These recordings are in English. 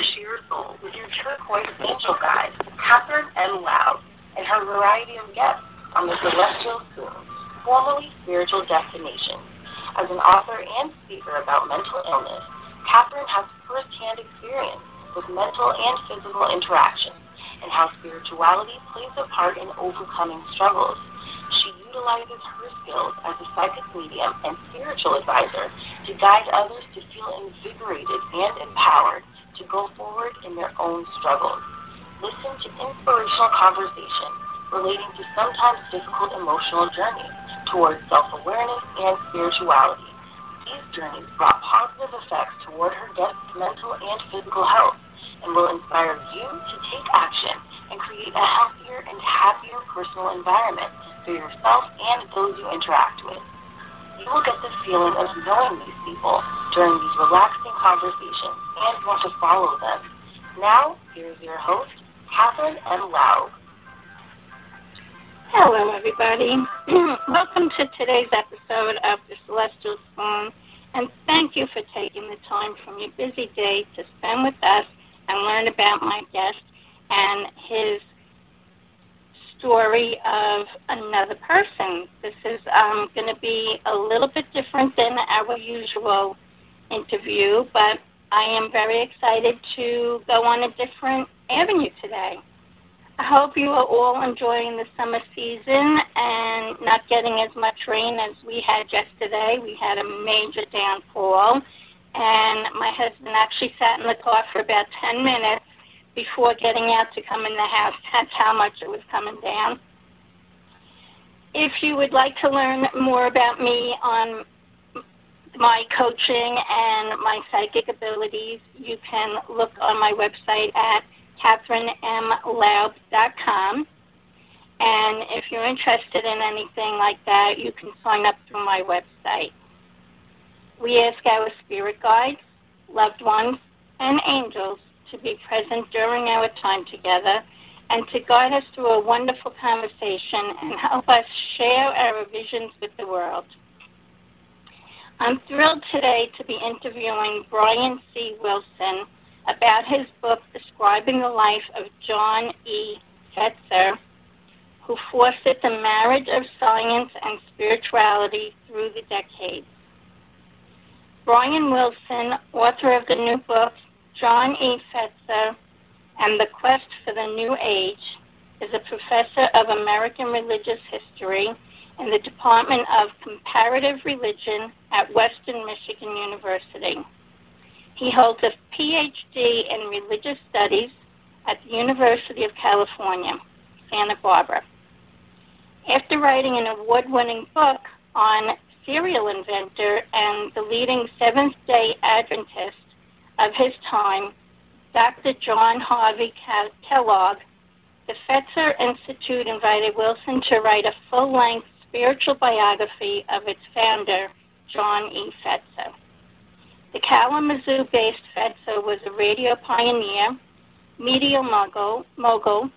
nourish your soul with your turquoise angel guide, Catherine M. Laub, and her variety of guests on the Celestial Spoon, formerly Spiritual Destination. As an author and speaker about mental illness, Catherine has firsthand experience with mental and physical interactions and how spirituality plays a part in overcoming struggles. She utilizes her skills as a psychic medium and spiritual advisor to guide others to feel invigorated and empowered to go forward in their own struggles. Listen to inspirational conversation relating to sometimes difficult emotional journeys towards self awareness and spirituality. These journeys brought positive effects toward her guests' mental and physical health and will inspire you to take action and create a healthier and happier personal environment for yourself and those you interact with. You will get the feeling of knowing these people during these relaxing conversations and want to follow them. Now, here's your host, Catherine M. Laub. Hello, everybody. Welcome to today's episode of The Celestial Spoon, and thank you for taking the time from your busy day to spend with us and learn about my guest and his story of another person. This is um, going to be a little bit different than our usual interview, but I am very excited to go on a different avenue today. I hope you are all enjoying the summer season and not getting as much rain as we had yesterday. We had a major downfall, and my husband actually sat in the car for about 10 minutes before getting out to come in the house. That's how much it was coming down. If you would like to learn more about me on my coaching and my psychic abilities, you can look on my website at catherinemlaub.com. And if you're interested in anything like that, you can sign up through my website. We ask our spirit guides, loved ones, and angels to be present during our time together and to guide us through a wonderful conversation and help us share our visions with the world. I'm thrilled today to be interviewing Brian C. Wilson about his book describing the life of John E. Fetzer, who fostered the marriage of science and spirituality through the decades. Brian Wilson, author of the new book John E. Fetzer and the Quest for the New Age, is a professor of American Religious History in the Department of Comparative Religion at Western Michigan University. He holds a PhD in Religious Studies at the University of California, Santa Barbara. After writing an award winning book on serial inventor and the leading Seventh day Adventist of his time, Dr. John Harvey Kellogg, the Fetzer Institute invited Wilson to write a full length spiritual biography of its founder, John E. Fetzer. The Kalamazoo based Fetzer was a radio pioneer, media mogul, mogul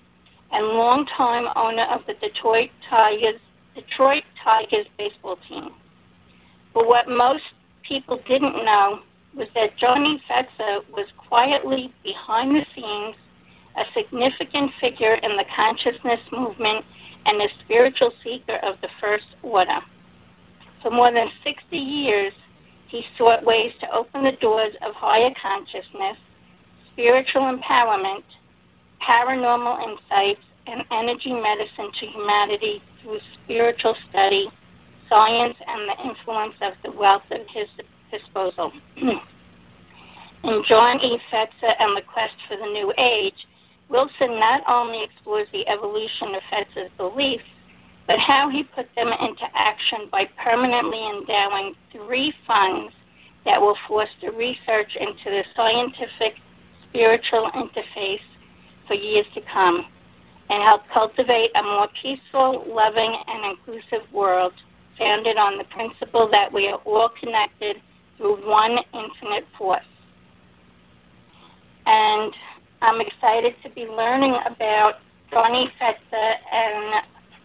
and longtime owner of the Detroit Tigers, Detroit Tigers baseball team. But what most people didn't know was that Johnny Fetzer was quietly behind the scenes a significant figure in the consciousness movement and a spiritual seeker of the First Order. For more than 60 years, he sought ways to open the doors of higher consciousness, spiritual empowerment, paranormal insights, and energy medicine to humanity through spiritual study, science, and the influence of the wealth at his disposal. In John E. Fetzer and the Quest for the New Age, Wilson not only explores the evolution of Fetzer's beliefs, but how he put them into action by permanently endowing three funds that will foster research into the scientific spiritual interface for years to come and help cultivate a more peaceful, loving, and inclusive world founded on the principle that we are all connected through one infinite force. And I'm excited to be learning about Johnny Fetzer and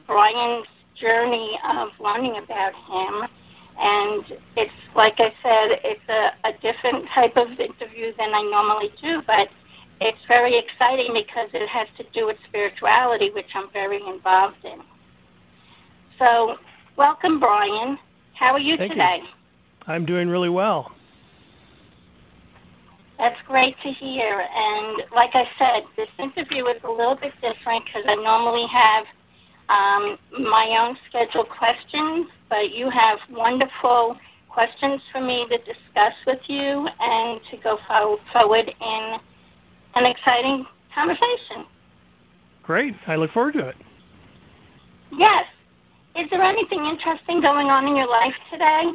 Brian's journey of learning about him. And it's, like I said, it's a, a different type of interview than I normally do, but it's very exciting because it has to do with spirituality, which I'm very involved in. So, welcome, Brian. How are you Thank today? You. I'm doing really well. That's great to hear. And like I said, this interview is a little bit different because I normally have um, my own scheduled questions, but you have wonderful questions for me to discuss with you and to go forward in an exciting conversation. Great. I look forward to it. Yes. Is there anything interesting going on in your life today?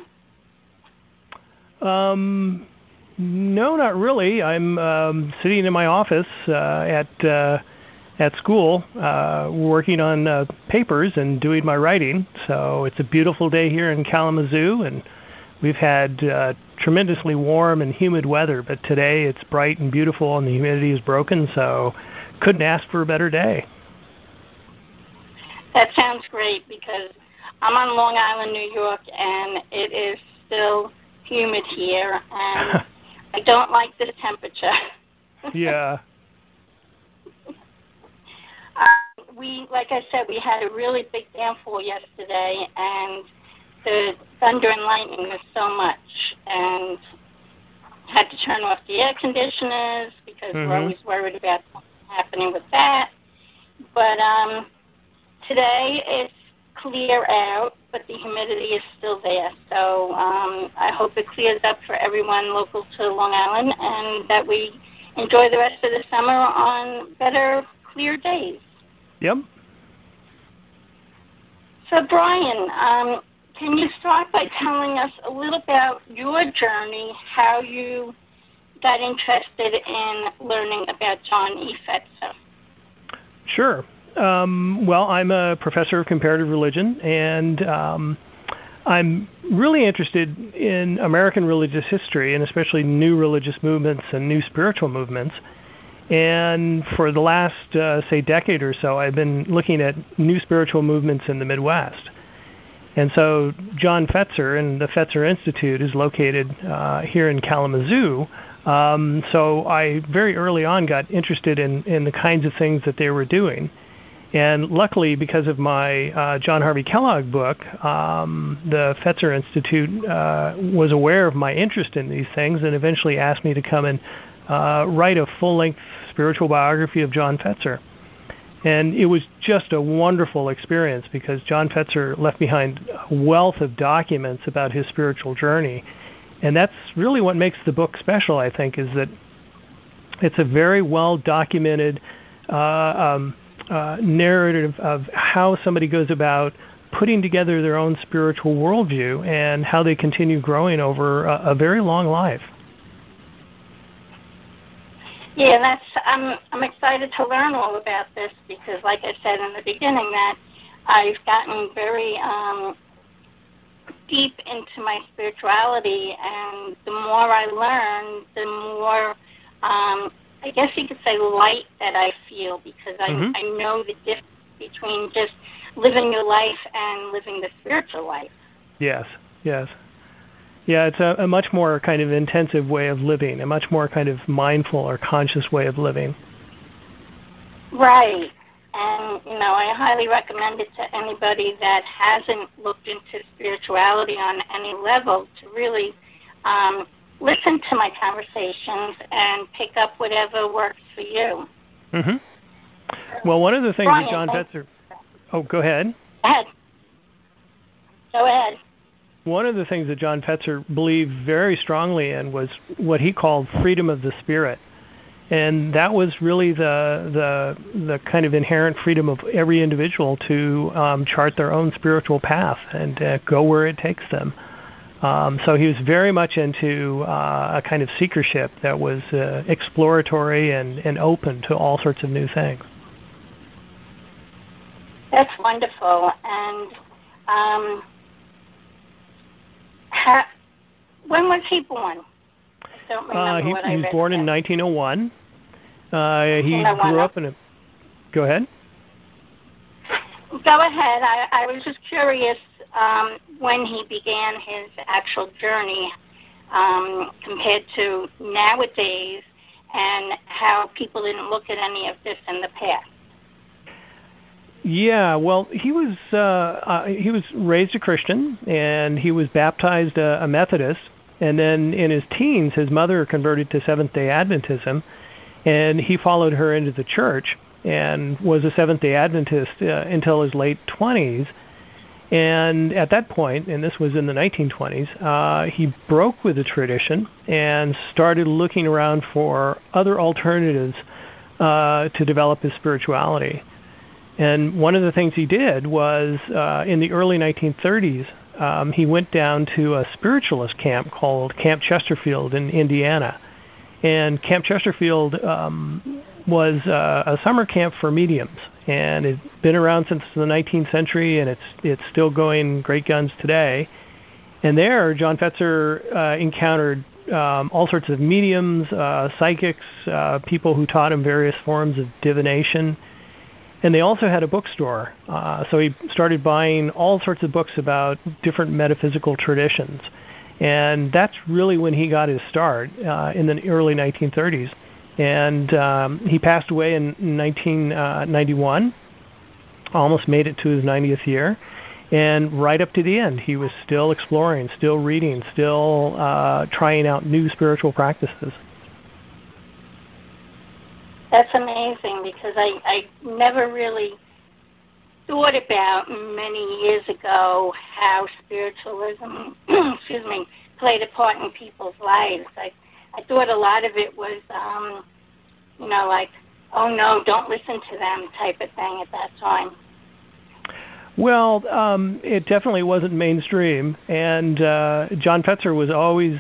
Um, no, not really. I'm um, sitting in my office uh, at uh, at school, uh, working on uh, papers and doing my writing. So it's a beautiful day here in Kalamazoo, and we've had uh, tremendously warm and humid weather. But today it's bright and beautiful, and the humidity is broken. So couldn't ask for a better day. That sounds great because I'm on Long Island, New York, and it is still humid here, and I don't like the temperature. yeah. We, like I said, we had a really big downfall yesterday, and the thunder and lightning was so much, and had to turn off the air conditioners because mm-hmm. we're always worried about something happening with that. But um, today it's clear out, but the humidity is still there. So um, I hope it clears up for everyone local to Long Island and that we enjoy the rest of the summer on better, clear days. Yep. So, Brian, um, can you start by telling us a little about your journey, how you got interested in learning about John E. Fetzer? Sure. Um, well, I'm a professor of comparative religion, and um, I'm really interested in American religious history, and especially new religious movements and new spiritual movements. And for the last, uh, say, decade or so, I've been looking at new spiritual movements in the Midwest. And so, John Fetzer and the Fetzer Institute is located uh, here in Kalamazoo. Um, so, I very early on got interested in, in the kinds of things that they were doing. And luckily, because of my uh, John Harvey Kellogg book, um, the Fetzer Institute uh, was aware of my interest in these things and eventually asked me to come and uh, write a full length spiritual biography of John Fetzer. And it was just a wonderful experience because John Fetzer left behind a wealth of documents about his spiritual journey. And that's really what makes the book special, I think, is that it's a very well documented uh, um, uh, narrative of how somebody goes about putting together their own spiritual worldview and how they continue growing over a, a very long life. Yeah, that's I'm I'm excited to learn all about this because, like I said in the beginning, that I've gotten very um, deep into my spirituality, and the more I learn, the more um, I guess you could say light that I feel because I mm-hmm. I know the difference between just living your life and living the spiritual life. Yes, yes. Yeah, it's a, a much more kind of intensive way of living, a much more kind of mindful or conscious way of living. Right. And, you know, I highly recommend it to anybody that hasn't looked into spirituality on any level to really um, listen to my conversations and pick up whatever works for you. Mhm. Well, one of the things Brian, that John Fetzer. Oh, go ahead. Go ahead. Go ahead. One of the things that John Fetzer believed very strongly in was what he called freedom of the spirit. And that was really the the the kind of inherent freedom of every individual to um, chart their own spiritual path and uh, go where it takes them. Um, so he was very much into uh, a kind of seekership that was uh, exploratory and, and open to all sorts of new things. That's wonderful. And um, ha- when was he born? I don't remember uh, he, what he I was born in 1901. Uh, he grew up in a. Go ahead. Go ahead. I, I was just curious um, when he began his actual journey um, compared to nowadays and how people didn't look at any of this in the past. Yeah, well, he was uh, uh, he was raised a Christian, and he was baptized a, a Methodist, and then in his teens, his mother converted to Seventh Day Adventism, and he followed her into the church and was a Seventh Day Adventist uh, until his late twenties. And at that point, and this was in the 1920s, uh, he broke with the tradition and started looking around for other alternatives uh, to develop his spirituality. And one of the things he did was uh, in the early 1930s, um, he went down to a spiritualist camp called Camp Chesterfield in Indiana. And Camp Chesterfield um, was uh, a summer camp for mediums, and it's been around since the 19th century, and it's it's still going great guns today. And there, John Fetzer uh, encountered um, all sorts of mediums, uh, psychics, uh, people who taught him various forms of divination and they also had a bookstore. Uh, so he started buying all sorts of books about different metaphysical traditions. And that's really when he got his start uh, in the early 1930s. And um, he passed away in 1991, almost made it to his 90th year. And right up to the end, he was still exploring, still reading, still uh, trying out new spiritual practices. That's amazing because I, I never really thought about many years ago how spiritualism, excuse me, played a part in people's lives. I, I thought a lot of it was, um, you know, like, oh no, don't listen to them type of thing at that time. Well, um, it definitely wasn't mainstream, and uh, John Fetzer was always,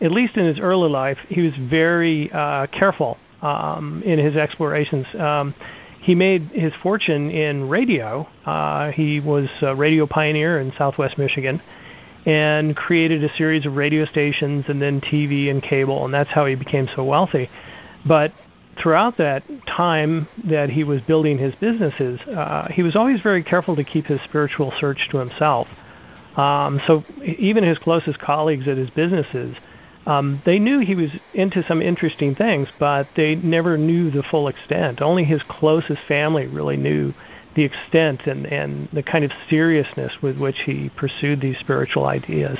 at least in his early life, he was very uh, careful um, in his explorations. Um, he made his fortune in radio. Uh, he was a radio pioneer in Southwest Michigan and created a series of radio stations and then TV and cable, and that's how he became so wealthy. But throughout that time that he was building his businesses, uh, he was always very careful to keep his spiritual search to himself. Um, so even his closest colleagues at his businesses um, they knew he was into some interesting things, but they never knew the full extent. Only his closest family really knew the extent and, and the kind of seriousness with which he pursued these spiritual ideas.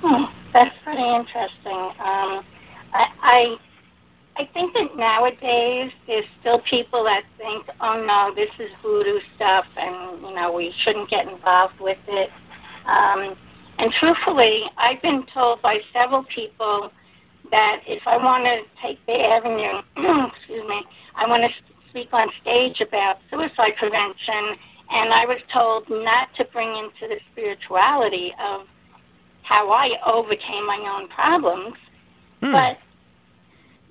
Hmm, that's pretty interesting. Um, I, I I think that nowadays there's still people that think, oh no, this is voodoo stuff, and you know we shouldn't get involved with it. Um, and truthfully, I've been told by several people that if I want to take the avenue, excuse me, I want to speak on stage about suicide prevention, and I was told not to bring into the spirituality of how I overcame my own problems, hmm. but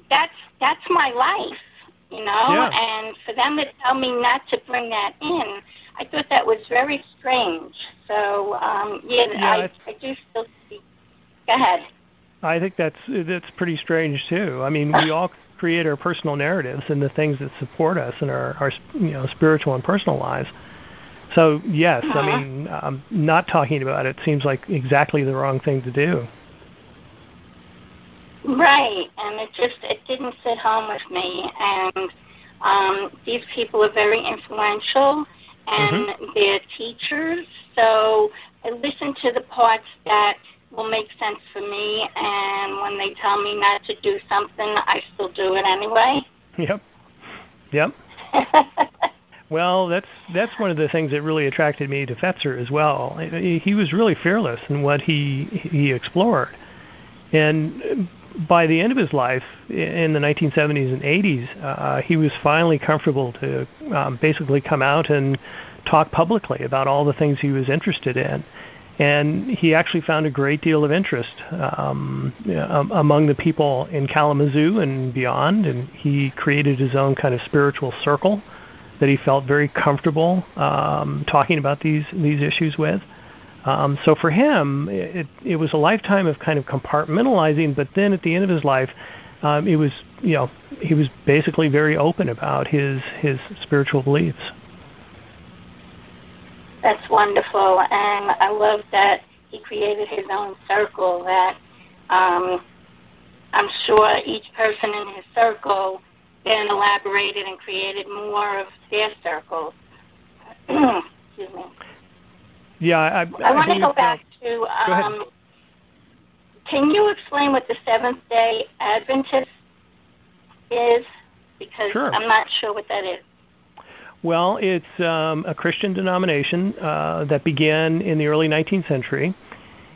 that's that's my life you know, yeah. and for them to tell me not to bring that in, I thought that was very strange. So, um, yeah, yeah I, I do still see. Go ahead. I think that's that's pretty strange too. I mean, we all create our personal narratives and the things that support us in our, our you know spiritual and personal lives. So yes, uh-huh. I mean, um, not talking about it seems like exactly the wrong thing to do. Right, and it just it didn't sit home with me. And um, these people are very influential, and mm-hmm. they're teachers. So I listen to the parts that will make sense for me, and when they tell me not to do something, I still do it anyway. Yep. Yep. well, that's that's one of the things that really attracted me to Fetzer as well. He was really fearless in what he he explored, and by the end of his life, in the 1970s and 80s, uh, he was finally comfortable to um, basically come out and talk publicly about all the things he was interested in. And he actually found a great deal of interest um, among the people in Kalamazoo and beyond. And he created his own kind of spiritual circle that he felt very comfortable um, talking about these these issues with. Um, so for him, it, it was a lifetime of kind of compartmentalizing, but then at the end of his life, um, it was you know he was basically very open about his his spiritual beliefs. That's wonderful, and I love that he created his own circle that um, I'm sure each person in his circle then elaborated and created more of their circles. Excuse me. Yeah, I, I, I want to go uh, back to. Um, can you explain what the Seventh Day Adventist is? Because Sure. I'm not sure what that is. Well, it's um, a Christian denomination uh, that began in the early 19th century,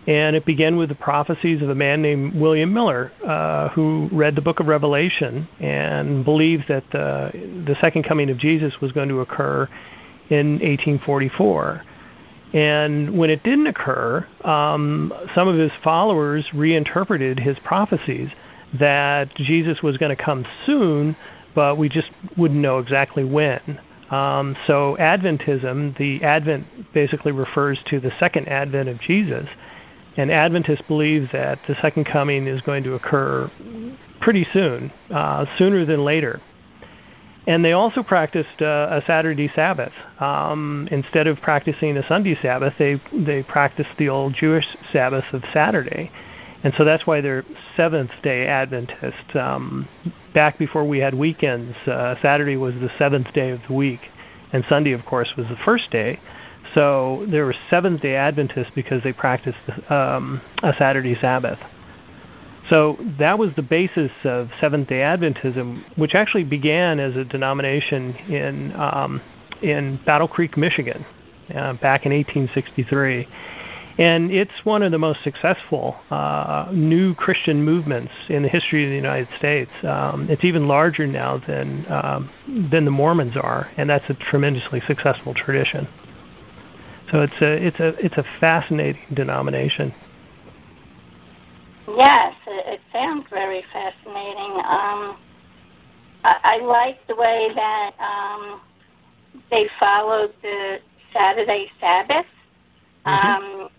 and it began with the prophecies of a man named William Miller, uh, who read the Book of Revelation and believed that the, the second coming of Jesus was going to occur in 1844. And when it didn't occur, um, some of his followers reinterpreted his prophecies that Jesus was going to come soon, but we just wouldn't know exactly when. Um, so Adventism, the Advent basically refers to the second advent of Jesus, and Adventists believe that the second coming is going to occur pretty soon, uh, sooner than later. And they also practiced uh, a Saturday Sabbath. Um, instead of practicing a Sunday Sabbath, they they practiced the old Jewish Sabbath of Saturday, and so that's why they're Seventh Day Adventists. Um, back before we had weekends, uh, Saturday was the seventh day of the week, and Sunday, of course, was the first day. So they were Seventh Day Adventists because they practiced um, a Saturday Sabbath. So that was the basis of Seventh Day Adventism, which actually began as a denomination in um, in Battle Creek, Michigan, uh, back in 1863. And it's one of the most successful uh, new Christian movements in the history of the United States. Um, it's even larger now than um, than the Mormons are, and that's a tremendously successful tradition. So it's a it's a it's a fascinating denomination. Yes, it, it sounds very fascinating. Um, I, I like the way that um, they followed the Saturday Sabbath. Mhm. Um,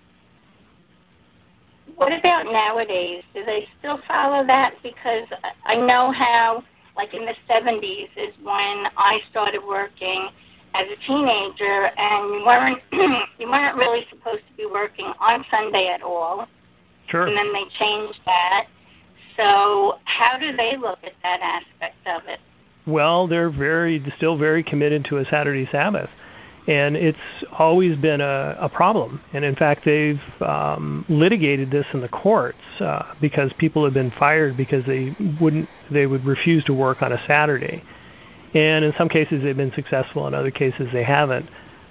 what about nowadays? Do they still follow that? Because I- I know how, like in the 70s, is when I started working as a teenager, and you weren't you weren't really supposed to be working on Sunday at all Sure. and then they changed that. So how do they look at that aspect of it? Well, they're very still very committed to a Saturday Sabbath, and it's always been a, a problem. And in fact, they've um, litigated this in the courts uh, because people have been fired because they wouldn't they would refuse to work on a Saturday. And in some cases, they've been successful. In other cases, they haven't.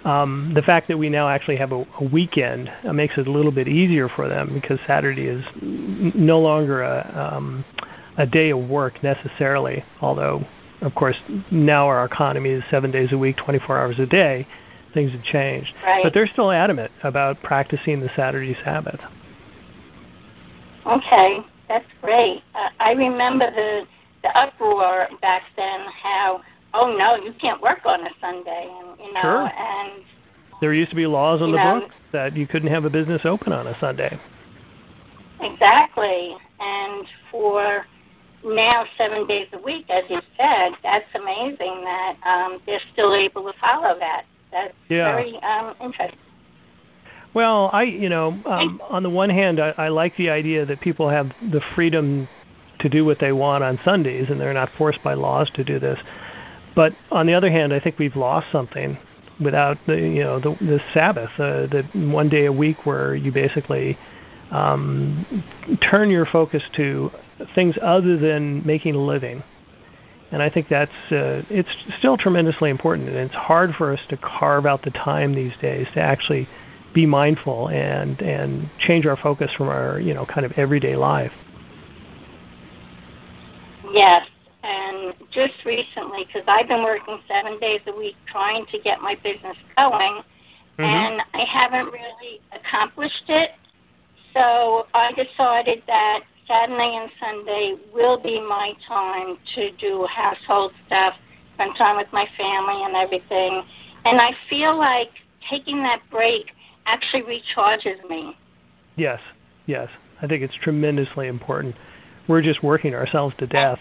Um, the fact that we now actually have a, a weekend uh, makes it a little bit easier for them because Saturday is n- no longer a um, a day of work necessarily. Although, of course, now our economy is seven days a week, 24 hours a day. Things have changed, Right. but they're still adamant about practicing the Saturday Sabbath. Okay, that's great. Uh, I remember the the uproar back then. How oh no, you can't work on a Sunday, and you know, Sure. and There used to be laws on the know- books that you couldn't have a business open on a Sunday. exactly, and for now seven days a week, as you said, that's amazing that um, they're still able to follow that. That's Yeah. very um, interesting. Well, I, you know, um, on the one hand, I, I like the idea that people have the freedom to do what they want on Sundays, and they're not forced by laws to do this. But on the other hand, I think we've lost something without the, you know, the, the Sabbath, uh, the one day a week where you basically um, turn your focus to things other than making a living. And I think that's uh, it's still tremendously important, and it's hard for us to carve out the time these days to actually be mindful and and change our focus from our you know kind of everyday life. Yes, and just recently, because I've been working seven days a week trying to get my business going, Mm-hmm. and I haven't really accomplished it. So I decided that Saturday and Sunday will be my time to do household stuff, spend time with my family and everything. And I feel like taking that break actually recharges me. Yes, yes, I think it's tremendously important. We're just working ourselves to death.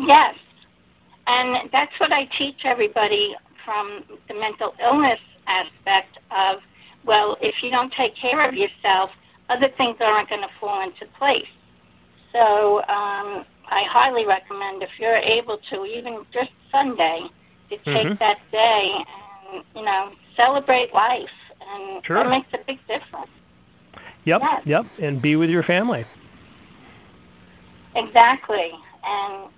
Yes. And that's what I teach everybody from the mental illness aspect of, well, if you don't take care of yourself, other things aren't going to fall into place. So um, I highly recommend if you're able to, even just Sunday, to take Mm-hmm. that day and you know celebrate life, and Sure. that makes a big difference. Yep, Yes. yep, and be with your family. Exactly, and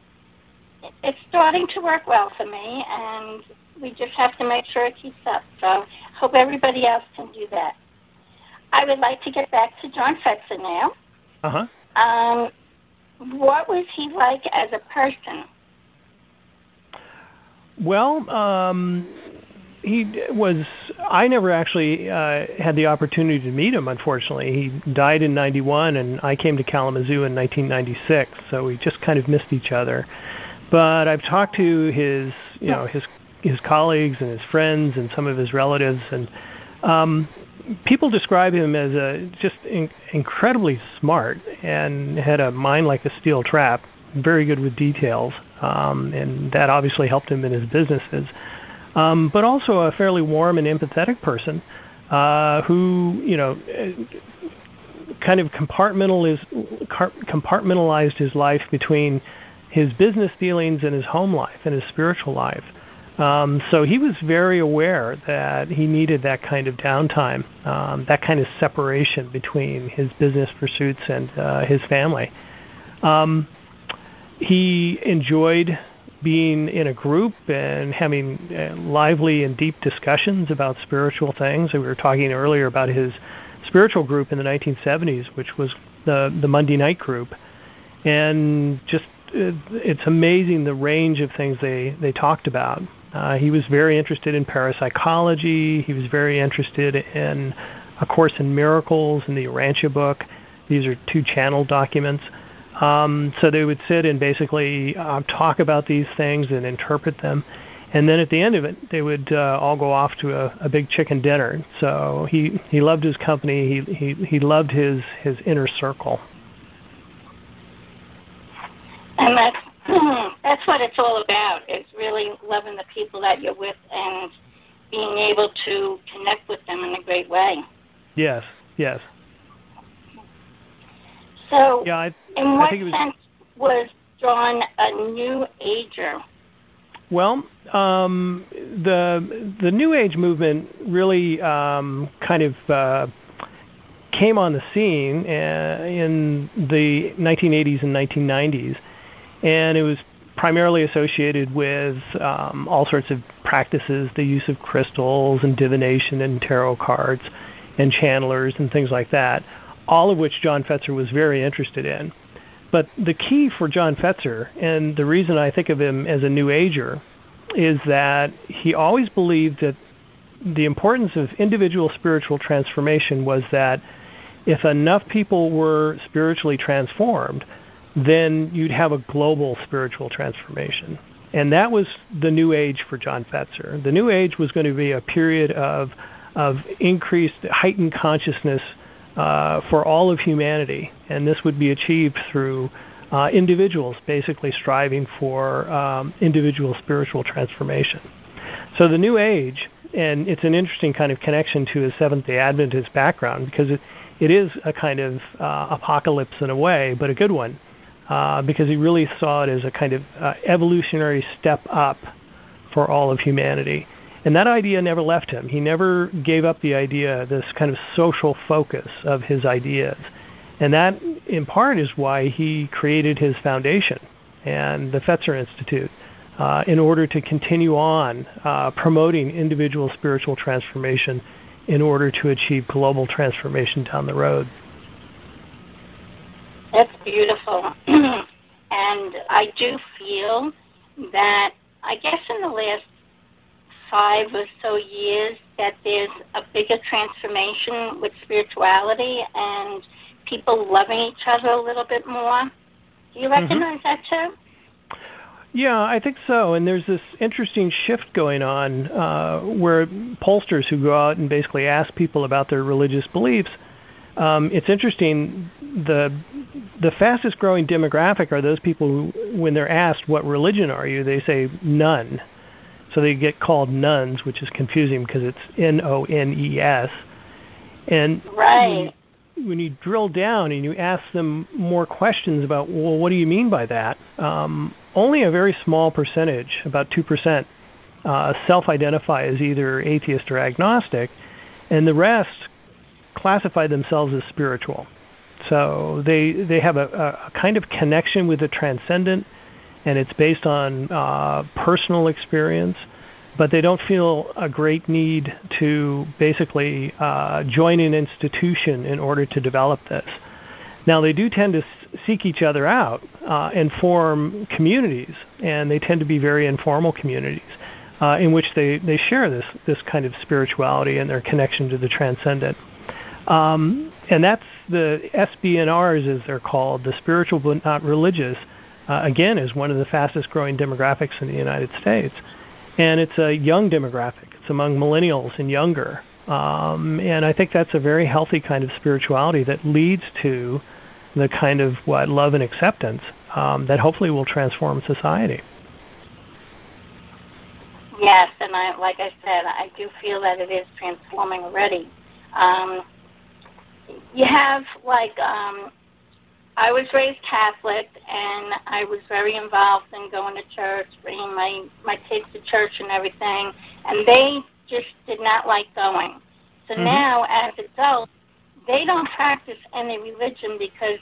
it's starting to work well for me, and we just have to make sure it keeps up. So hope everybody else can do that. I would like to get back to John Fetzer now. Uh huh. Um, what was he like as a person? Well, um, he was. I never actually uh, had the opportunity to meet him. Unfortunately, he died in '91, and I came to Kalamazoo in 1996. So we just kind of missed each other. But I've talked to his, you know, his his colleagues and his friends and some of his relatives, and um, people describe him as a just in, incredibly smart and had a mind like a steel trap. Very good with details, um, and that obviously helped him in his businesses. Um, but also a fairly warm and empathetic person uh, who, you know, eh, kind of compartmentalized, compartmentalized his life between his business dealings and his home life and his spiritual life. Um, so he was very aware that he needed that kind of downtime, um, that kind of separation between his business pursuits and uh, his family. Um, he enjoyed being in a group and having uh, lively and deep discussions about spiritual things. We were talking earlier about his spiritual group in the 1970s, which was the the Monday night group, and just it's amazing the range of things they they talked about. Uh, he was very interested in parapsychology. He was very interested in A Course in Miracles and the Urantia book. These are two channel documents. Um, so they would sit and basically uh, talk about these things and interpret them. And then at the end of it, they would uh, all go off to a, a big chicken dinner. So he, he loved his company. He, he, he loved his, his inner circle. And that's that's what it's all about. It's really loving the people that you're with and being able to connect with them in a great way. Yes, yes. So, Yeah, I, in what think it was- sense was John a new ager? Well, um, the the New Age movement really um, kind of uh, came on the scene uh, in the 1980s and 1990s, and it was primarily associated with um, all sorts of practices, the use of crystals and divination and tarot cards and channelers and things like that, all of which John Fetzer was very interested in. But the key for John Fetzer, and the reason I think of him as a New Ager, is that he always believed that the importance of individual spiritual transformation was that if enough people were spiritually transformed, then you'd have a global spiritual transformation. And that was the New Age for John Fetzer. The New Age was going to be a period of, of increased, heightened consciousness uh, for all of humanity, and this would be achieved through uh, individuals basically striving for um, individual spiritual transformation. So the New Age, and it's an interesting kind of connection to his Seventh Day Adventist background because it, it is a kind of uh, apocalypse in a way, but a good one, uh, because he really saw it as a kind of uh, evolutionary step up for all of humanity. And that idea never left him. He never gave up the idea, this kind of social focus of his ideas. And that, in part, is why he created his foundation and the Fetzer Institute uh, in order to continue on uh, promoting individual spiritual transformation in order to achieve global transformation down the road. That's beautiful. and I do feel that, I guess, in the last five or so years, that there's a bigger transformation with spirituality and people loving each other a little bit more. Do you recognize that too? Yeah, I think so. And there's this interesting shift going on uh, where pollsters who go out and basically ask people about their religious beliefs. Um, it's interesting. The the fastest growing demographic are those people who, when they're asked what religion are you, they say none. So they get called nones, which is confusing because it's N O N E S. And Right. when you drill down and you ask them more questions about, well, what do you mean by that? Um, only a very small percentage, about two percent, uh, self-identify as either atheist or agnostic, and the rest classify themselves as spiritual. So they they have a, a kind of connection with the transcendent, and it's based on uh, personal experience but they don't feel a great need to basically uh, join an institution in order to develop this. Now, they do tend to seek each other out uh, and form communities, and they tend to be very informal communities uh, in which they, they share this, this kind of spirituality and their connection to the transcendent. Um, and that's the SBNRs, as they're called, the spiritual but not religious, uh, again, is one of the fastest growing demographics in the United States and it's a young demographic. It's among millennials and younger. Um, and I think that's a very healthy kind of spirituality that leads to the kind of what love and acceptance um, that hopefully will transform society. Yes, and I, like I said, I do feel that it is transforming already. Um, you have like um, I was raised Catholic, and I was very involved in going to church, bringing my my kids to church and everything, and they just did not like going. So mm-hmm. now, as adults, they don't practice any religion because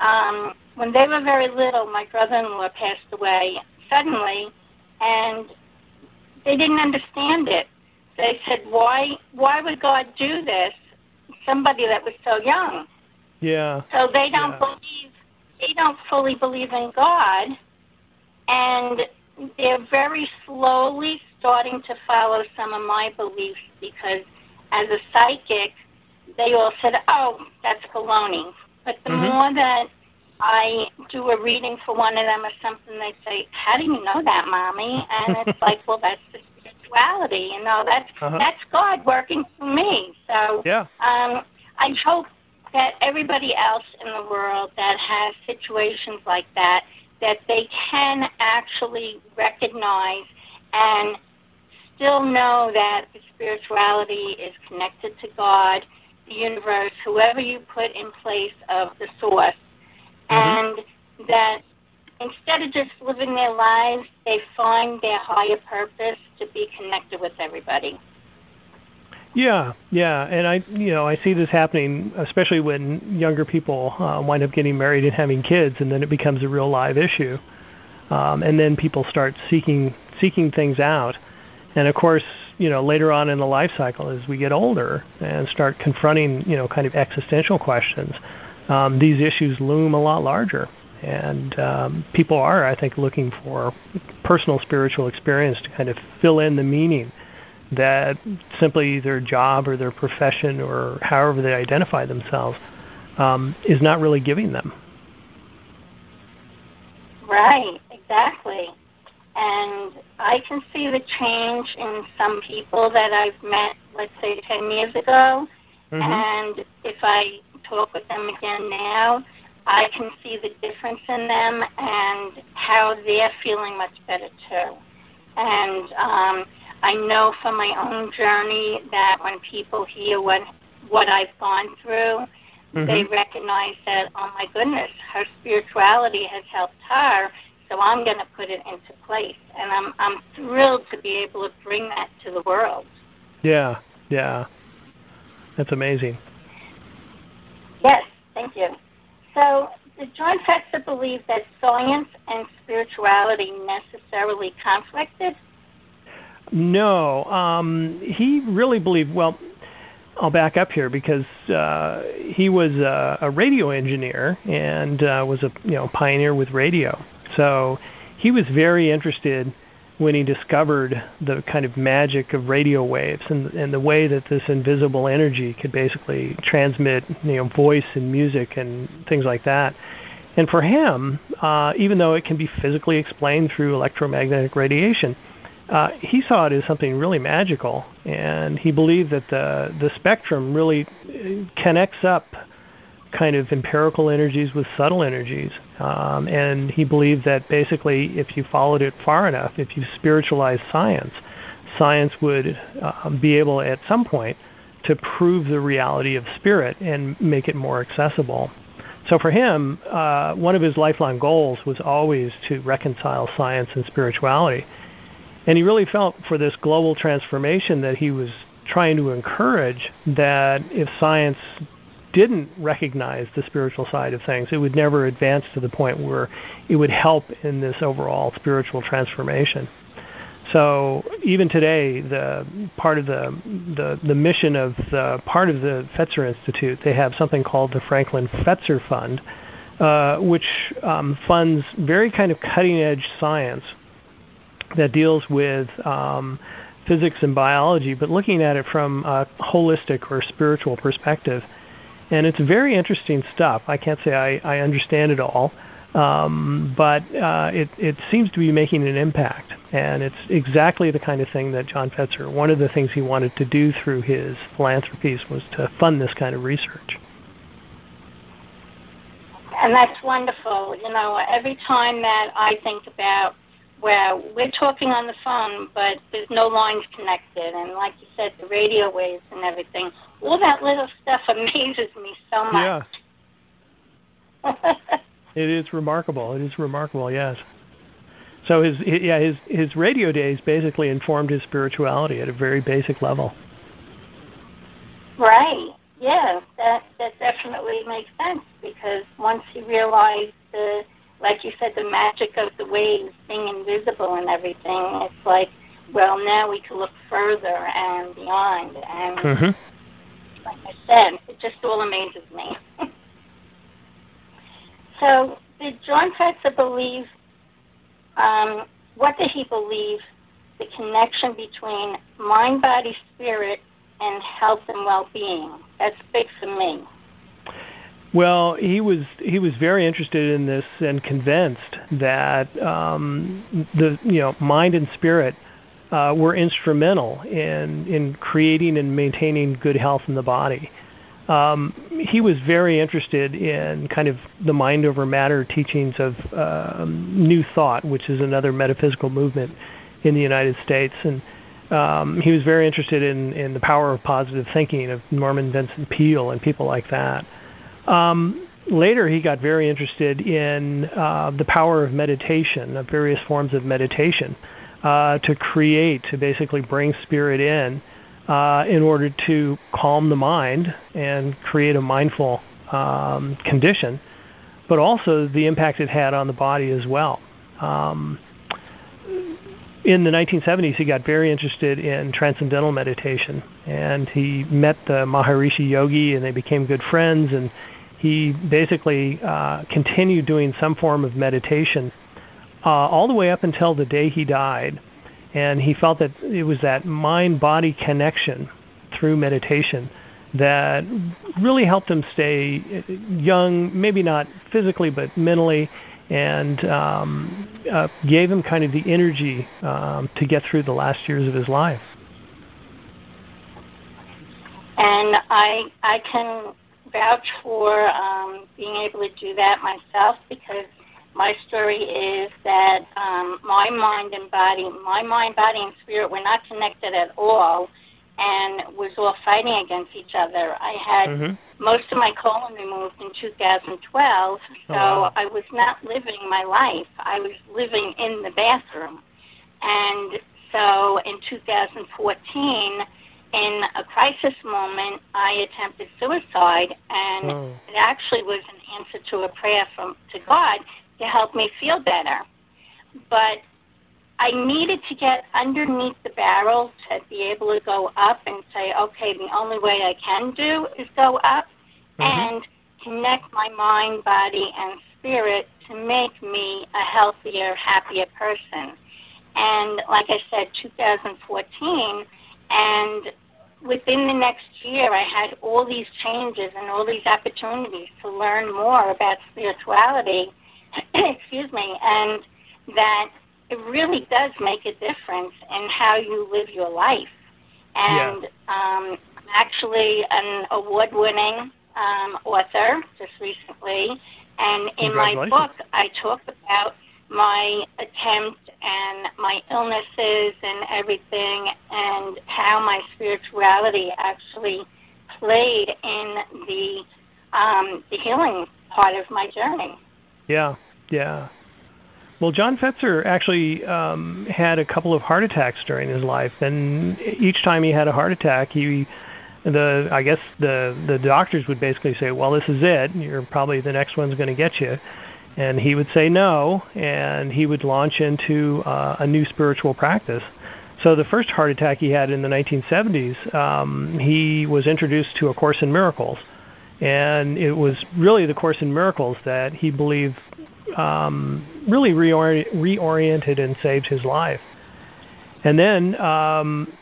um, when they were very little, my brother-in-law passed away suddenly, and they didn't understand it. They said, "Why? Why would God do this?" Somebody that was so young yeah. So they don't yeah. believe they don't fully believe in God and they're very slowly starting to follow some of my beliefs because as a psychic they all said, Oh, that's baloney. But the mm-hmm. more that I do a reading for one of them or something, they say, How do you know that, mommy? And it's like, Well that's the spirituality, you know, that's uh-huh. that's God working for me. So yeah. um I hope that everybody else in the world that has situations like that, that they can actually recognize and still know that the spirituality is connected to God, the universe, whoever you put in place of the source, mm-hmm. and that instead of just living their lives, they find their higher purpose to be connected with everybody. Yeah, yeah, and I, you know, I see this happening, especially when younger people uh, wind up getting married and having kids, and then it becomes a real live issue, um, and then people start seeking seeking things out, and of course, you know, later on in the life cycle, as we get older and start confronting, you know, kind of existential questions, um, these issues loom a lot larger, and um, people are, I think, looking for personal spiritual experience to kind of fill in the meaning that simply their job or their profession or however they identify themselves um, is not really giving them. Right, exactly. And I can see the change in some people that I've met, let's say, 10 years ago. Mm-hmm. And if I talk with them again now, I can see the difference in them and how they're feeling much better too. And um, I know from my own journey that when people hear what what I've gone through, mm-hmm. they recognize that, oh my goodness, her spirituality has helped her, so I'm going to put it into place, and I'm I'm thrilled to be able to bring that to the world. Yeah, yeah, that's amazing. Yes, thank you. So the John Fetzer believe that science and spirituality necessarily conflicted. No, um, he really believed. Well, I'll back up here because uh, he was a, a radio engineer and uh, was a you know pioneer with radio. So he was very interested when he discovered the kind of magic of radio waves and, and the way that this invisible energy could basically transmit you know voice and music and things like that. And for him, uh, even though it can be physically explained through electromagnetic radiation, uh, he saw it as something really magical, and he believed that the the spectrum really uh, connects up kind of empirical energies with subtle energies, um, and he believed that basically, if you followed it far enough, if you spiritualized science, science would uh, be able at some point to prove the reality of spirit and make it more accessible. So for him, uh, one of his lifelong goals was always to reconcile science and spirituality. And he really felt for this global transformation that he was trying to encourage that if science didn't recognize the spiritual side of things, it would never advance to the point where it would help in this overall spiritual transformation. So even today, the part of the the, the mission of the part of the Fetzer Institute, they have something called the Franklin Fetzer Fund, uh, which um, funds very kind of cutting edge science that deals with um, physics and biology, but looking at it from a holistic or spiritual perspective. And it's very interesting stuff. I can't say I, I understand it all, um, but uh, it, it seems to be making an impact. And it's exactly the kind of thing that John Fetzer, one of the things he wanted to do through his philanthropies was to fund this kind of research. And that's wonderful. You know, every time that I think about where we're talking on the phone, but there's no lines connected, and like you said, the radio waves and everything. All that little stuff amazes me so much. Yeah. it is remarkable. It is remarkable. Yes. So his yeah his his radio days basically informed his spirituality at a very basic level. Right. Yeah. That that definitely makes sense because once he realized the like you said, the magic of the waves being invisible and everything. It's like, well, now we can look further and beyond. And mm-hmm. like I said, it just all amazes me. so, did John Fetzer believe? Um, what did he believe? The connection between mind, body, spirit, and health and well-being. That's big for me. Well, he was he was very interested in this and convinced that um, the you know mind and spirit uh, were instrumental in in creating and maintaining good health in the body. Um, he was very interested in kind of the mind over matter teachings of um, New Thought, which is another metaphysical movement in the United States, and um, he was very interested in in the power of positive thinking of Norman Vincent Peale and people like that. Um, later, he got very interested in uh, the power of meditation, of various forms of meditation, uh, to create, to basically bring spirit in, uh, in order to calm the mind and create a mindful um, condition, but also the impact it had on the body as well. Um, in the 1970s, he got very interested in transcendental meditation, and he met the Maharishi Yogi, and they became good friends. And he basically uh, continued doing some form of meditation uh, all the way up until the day he died. And he felt that it was that mind body connection through meditation that really helped him stay young, maybe not physically, but mentally, and um, uh, gave him kind of the energy um, to get through the last years of his life. And I I can vouch for um, being able to do that myself because my story is that um, my mind and body, my mind, body, and spirit were not connected at all and was all fighting against each other. I had mm-hmm. most of my colon removed in 2012, so oh, wow. I was not living my life. I was living in the bathroom. And so in 2014, in a crisis moment, I attempted suicide, and oh. it actually was an answer to a prayer from to God to help me feel better. But I needed to get underneath the barrel to be able to go up and say, okay, the only way I can do is go up mm-hmm. and connect my mind, body, and spirit to make me a healthier, happier person. And like I said, 2014, and within the next year, I had all these changes and all these opportunities to learn more about spirituality. excuse me, and that it really does make a difference in how you live your life. And yeah. um, I'm actually an award-winning um, author just recently, and in my book, I talk about my attempts and my illnesses and everything and how my spirituality actually played in the um, the healing part of my journey. Yeah, yeah. Well, John Fetzer actually um, had a couple of heart attacks during his life, and each time he had a heart attack, he the I guess the the doctors would basically say, "Well, this is it. You're probably the next one's going to get you." And he would say no, and he would launch into uh, a new spiritual practice. So the first heart attack he had in the 1970s, um, he was introduced to A Course in Miracles, and it was really the Course in Miracles that he believed um, really reori- reoriented and saved his life. And then um,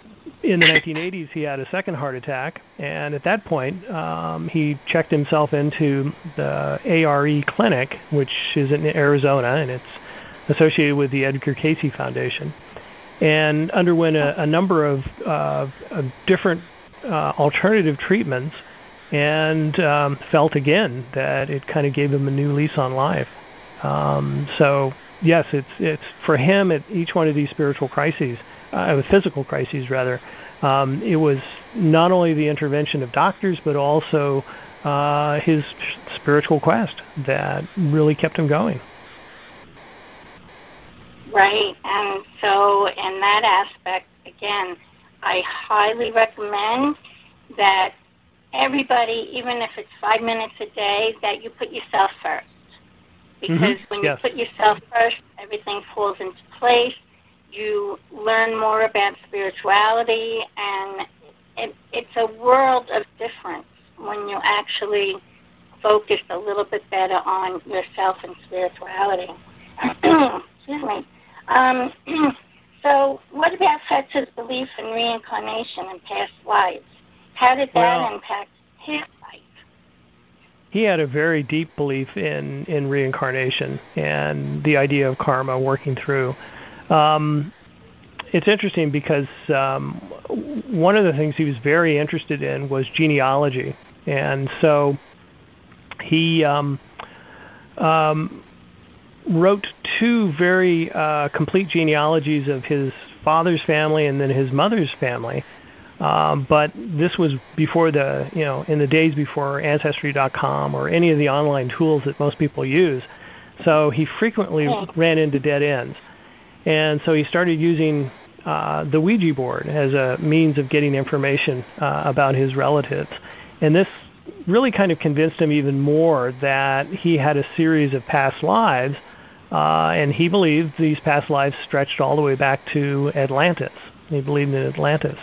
in the 1980s, he had a second heart attack, and at that point, um, he checked himself into the ARE clinic, which is in Arizona, and it's associated with the Edgar Cayce Foundation, and underwent a, a number of, uh, of different uh, alternative treatments, and um, felt again that it kind of gave him a new lease on life. Um, so yes, it's it's for him at each one of these spiritual crises, uh, physical crises rather. Um, it was not only the intervention of doctors, but also uh, his spiritual quest that really kept him going. Right, and so in that aspect, again, I highly recommend that everybody, even if it's five minutes a day, that you put yourself first because mm-hmm. when yes. you put yourself first, everything falls into place. You learn more about spirituality, and it, it's a world of difference when you actually focus a little bit better on yourself and spirituality. Excuse me. Um, so, what about Fetzer's belief in reincarnation and past lives? How did that well, impact his life? he had a very deep belief in in reincarnation and the idea of karma working through. Um, it's interesting because um, one of the things he was very interested in was genealogy, and so he um, um, wrote two very uh, complete genealogies of his father's family and then his mother's family. Um, but this was before the, you know, in the days before Ancestry.com or any of the online tools that most people use. So he frequently ran into dead ends. And so he started using uh, the Ouija board as a means of getting information uh, about his relatives. And this really kind of convinced him even more that he had a series of past lives, uh, and he believed these past lives stretched all the way back to Atlantis. He believed in Atlantis.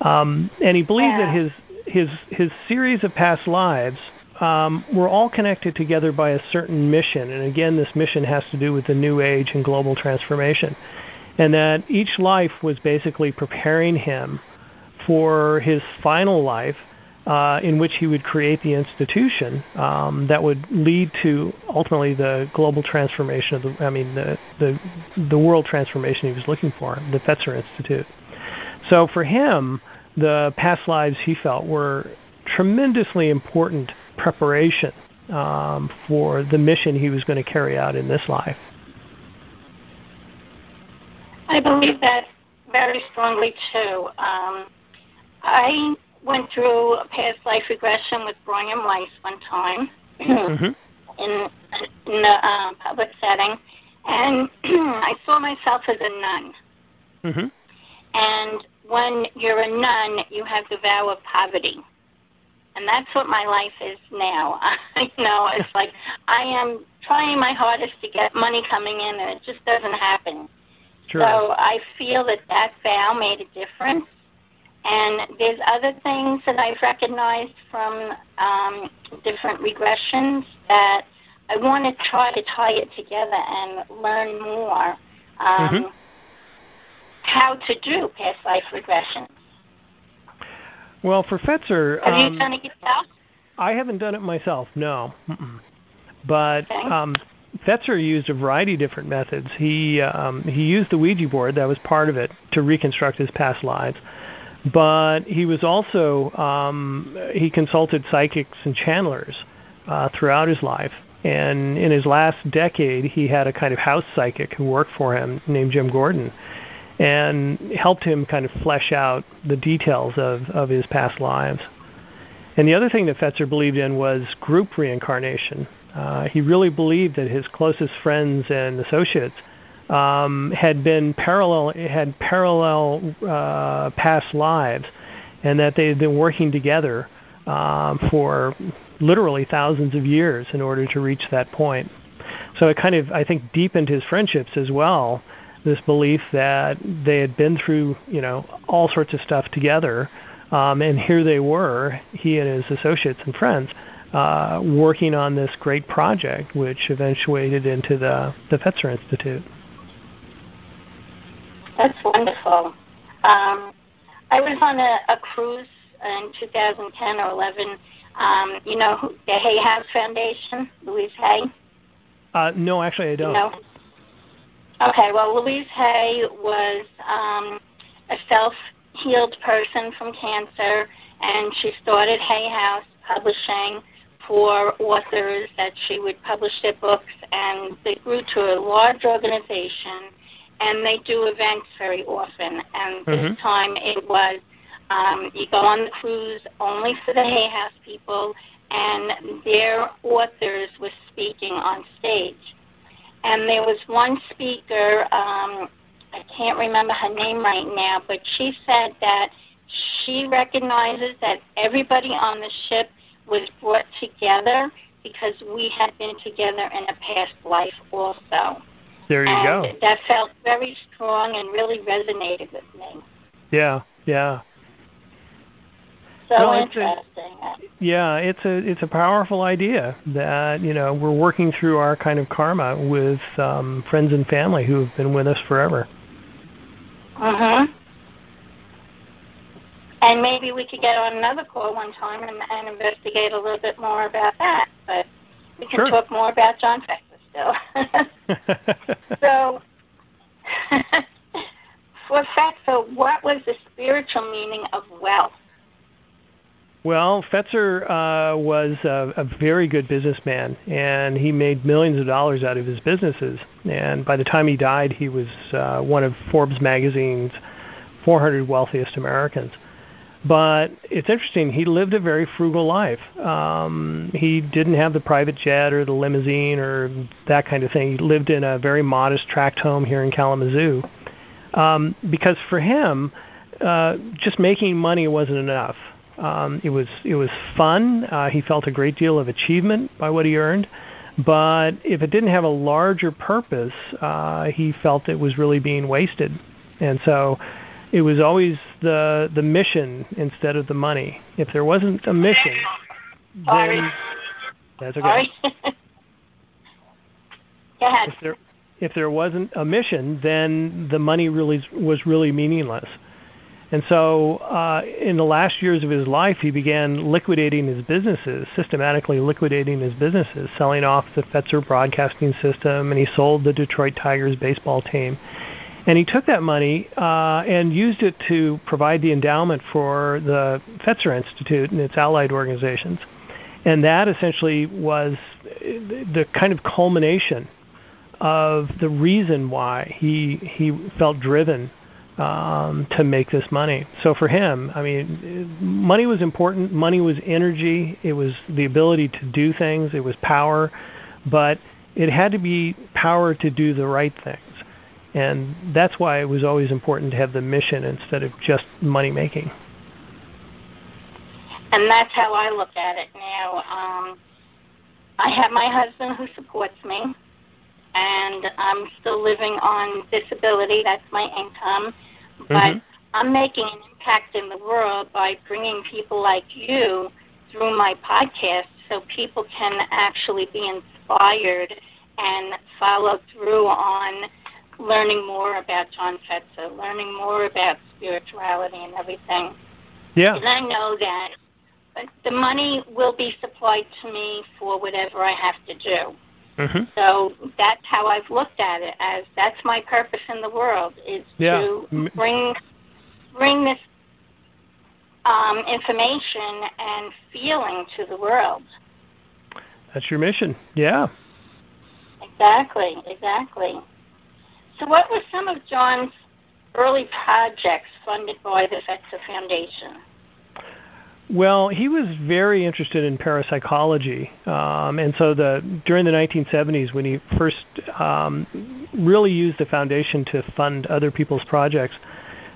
Um, and he believed yeah. that his his his series of past lives um, were all connected together by a certain mission. And again, this mission has to do with the new age and global transformation. And that each life was basically preparing him for his final life, uh, in which he would create the institution um, that would lead to ultimately the global transformation of the, I mean, the, the, the world transformation he was looking for, the Fetzer Institute. So for him, the past lives he felt were tremendously important preparation um, for the mission he was going to carry out in this life. I believe that very strongly too. Um, I went through a past life regression with Brian Weiss one time mm-hmm. in, in a um, public setting, and I saw myself as a nun. Mm-hmm. And when you're a nun, you have the vow of poverty. And that's what my life is now. I know it's like I am trying my hardest to get money coming in, and it just doesn't happen. Sure. So I feel that that vow made a difference. And there's other things that I've recognized from um, different regressions that I want to try to tie it together and learn more. Um, mm-hmm how to do past life regression. Well, for Fetzer, have um, you done it yourself? I haven't done it myself, no. Mm-mm. But okay. um, Fetzer used a variety of different methods. He um, he used the Ouija board that was part of it to reconstruct his past lives. But he was also um, he consulted psychics and channelers uh, throughout his life. And in his last decade, he had a kind of house psychic who worked for him named Jim Gordon and helped him kind of flesh out the details of, of his past lives. And the other thing that Fetzer believed in was group reincarnation. Uh, he really believed that his closest friends and associates um, had been parallel had parallel uh, past lives, and that they had been working together um, for literally thousands of years in order to reach that point. So it kind of I think deepened his friendships as well. This belief that they had been through you know all sorts of stuff together, um, and here they were, he and his associates and friends. Uh, working on this great project, which eventuated into the, the Fetzer Institute. That's wonderful. Um, I was on a, a cruise in 2010 or 11. Um, you know the Hay House Foundation, Louise Hay? Uh, no, actually, I don't. You know? Okay, well, Louise Hay was um, a self-healed person from cancer, and she started Hay House Publishing for authors that she would publish their books, and they grew to a large organization and they do events very often. And mm-hmm. this time it was um, you go on the cruise only for the Hay House people, and their authors were speaking on stage. And there was one speaker, um, I can't remember her name right now, but she said that she recognizes that everybody on the ship was brought together because we had been together in a past life also. There you and go. That felt very strong and really resonated with me. Yeah, yeah. So well, interesting. A, yeah, it's a it's a powerful idea that you know we're working through our kind of karma with um, friends and family who have been with us forever. Mm Mhm. And maybe we could get on another call one time and, and investigate a little bit more about that. But we can sure. talk more about John Fetzer still. so, for Fetzer, what was the spiritual meaning of wealth? Well, Fetzer uh, was a, a very good businessman, and he made millions of dollars out of his businesses. And by the time he died, he was uh, one of Forbes magazine's 400 wealthiest Americans. But it's interesting. He lived a very frugal life. Um, he didn't have the private jet or the limousine or that kind of thing. He lived in a very modest tract home here in Kalamazoo. Um, because for him, uh, just making money wasn't enough. Um, it was it was fun. Uh, he felt a great deal of achievement by what he earned, but if it didn't have a larger purpose, uh, he felt it was really being wasted. And so it was always the the mission instead of the money. If there wasn't a mission, Sorry. then that's okay. Go ahead. If there if there wasn't a mission, then the money really was really meaningless. And so, uh, in the last years of his life, he began liquidating his businesses, systematically liquidating his businesses, selling off the Fetzer Broadcasting System, and he sold the Detroit Tigers baseball team. And he took that money uh, and used it to provide the endowment for the Fetzer Institute and its allied organizations. And that essentially was the kind of culmination of the reason why he he felt driven um, to make this money. So for him, I mean, money was important. Money was energy. It was the ability to do things. It was power, but it had to be power to do the right things. And that's why it was always important to have the mission instead of just money making. And that's how I look at it now. Um, I have my husband who supports me, and I'm still living on disability. That's my income. But mm-hmm. I'm making an impact in the world by bringing people like you through my podcast so people can actually be inspired and follow through on learning more about John Fetzer, learning more about spirituality and everything. Yeah. And I know that the money will be supplied to me for whatever I have to do. Mm-hmm. So that's how I've looked at it as that's my purpose in the world is yeah. to bring bring this um, information and feeling to the world. That's your mission. Yeah. Exactly, exactly. So, what were some of John's early projects funded by the Fetzer Foundation? Well, he was very interested in parapsychology, um, and so the during the 1970s, when he first um, really used the foundation to fund other people's projects,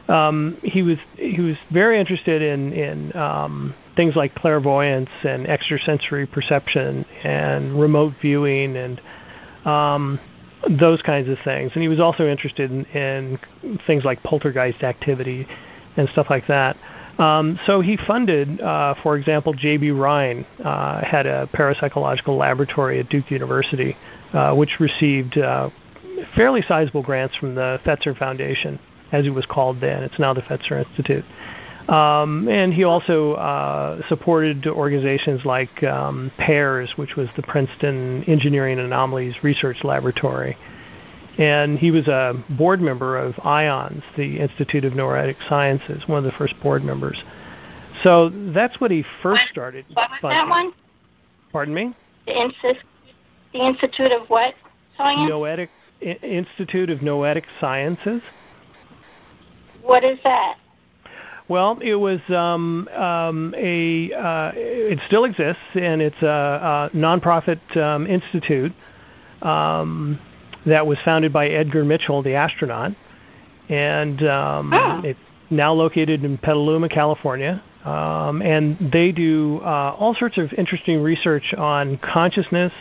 um, he was he was very interested in in um, things like clairvoyance and extrasensory perception and remote viewing and um, those kinds of things. And he was also interested in, in things like poltergeist activity and stuff like that. Um, so he funded, uh, for example, J.B. Rhine uh, had a parapsychological laboratory at Duke University, uh, which received uh, fairly sizable grants from the Fetzer Foundation, as it was called then. It's now the Fetzer Institute. Um, and he also uh, supported organizations like um, PEARS, which was the Princeton Engineering Anomalies Research Laboratory and he was a board member of IONS, the Institute of Noetic Sciences, one of the first board members. So that's what he first started. What was funding. that one? Pardon me. The, Insti- the Institute of what? Science? Noetic I- Institute of Noetic Sciences. What is that? Well, it was um, um, a. Uh, it still exists, and it's a, a nonprofit um, institute. Um, that was founded by Edgar Mitchell, the astronaut, and um, oh. it's now located in Petaluma, California. Um, and they do uh, all sorts of interesting research on consciousness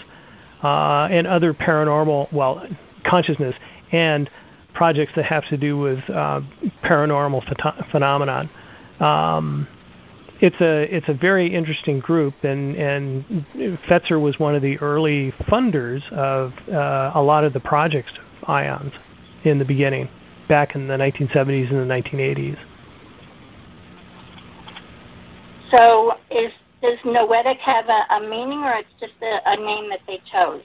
uh, and other paranormal, well, consciousness and projects that have to do with uh, paranormal ph- phenomenon. Um, it's a it's a very interesting group, and and Fetzer was one of the early funders of uh, a lot of the projects of IONS in the beginning, back in the 1970s and the 1980s. So, is does Noetic have a, a meaning, or it's just a, a name that they chose?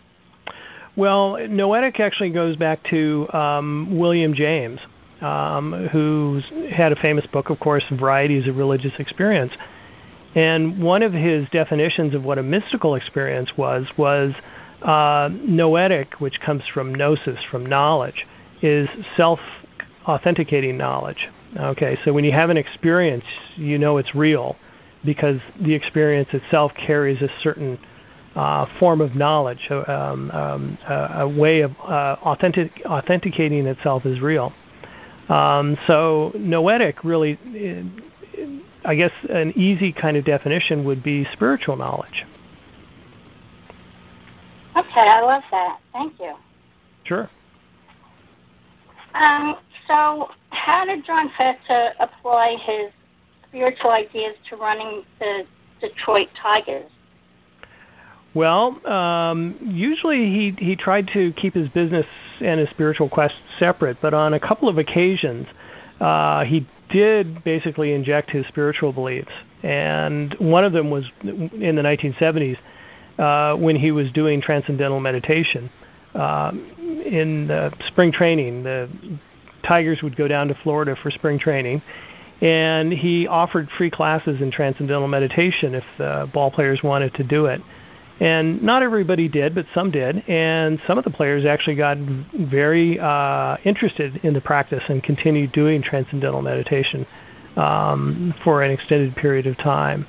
Well, Noetic actually goes back to um, William James, um, who's had a famous book, of course, Varieties of Religious Experience. And one of his definitions of what a mystical experience was was uh, noetic, which comes from gnosis, from knowledge, is self-authenticating knowledge. Okay, so when you have an experience, you know it's real because the experience itself carries a certain uh, form of knowledge, um, um, a, a, way of uh, authentic, authenticating itself as real. Um, so noetic really, I guess, an easy kind of definition would be spiritual knowledge. Okay, I love that. Thank you. Sure. Um, so, how did John Fetzer apply his spiritual ideas to running the Detroit Tigers? Well, um, usually he he tried to keep his business and his spiritual quest separate, but on a couple of occasions, uh, he did basically inject his spiritual beliefs, and one of them was in the 1970s uh, when he was doing transcendental meditation. Uh, in uh, spring training, the Tigers would go down to Florida for spring training, and he offered free classes in transcendental meditation if the ball players wanted to do it. And not everybody did, but some did. And some of the players actually got very uh, interested in the practice and continued doing transcendental meditation um, for an extended period of time.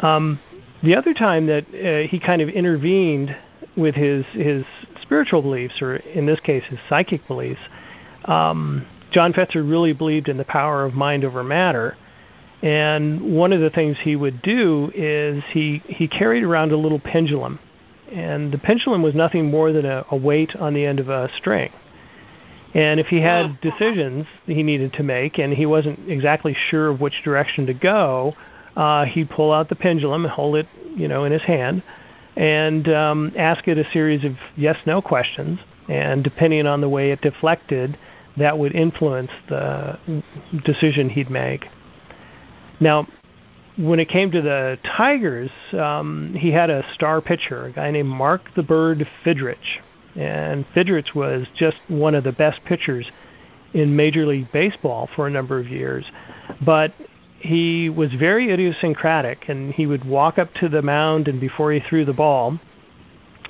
Um, the other time that uh, he kind of intervened with his his spiritual beliefs, or in this case, his psychic beliefs, um, John Fetzer really believed in the power of mind over matter and one of the things he would do is he, he carried around a little pendulum. And the pendulum was nothing more than a, a weight on the end of a string. And if he had decisions he needed to make and he wasn't exactly sure of which direction to go, uh, he'd pull out the pendulum and hold it, you know, in his hand and um, ask it a series of yes/no questions. And depending on the way it deflected, that would influence the decision he'd make. Now, when it came to the Tigers, um, he had a star pitcher, a guy named Mark the Bird Fidrych. And Fidrych was just one of the best pitchers in Major League Baseball for a number of years. But he was very idiosyncratic, and he would walk up to the mound, and before he threw the ball,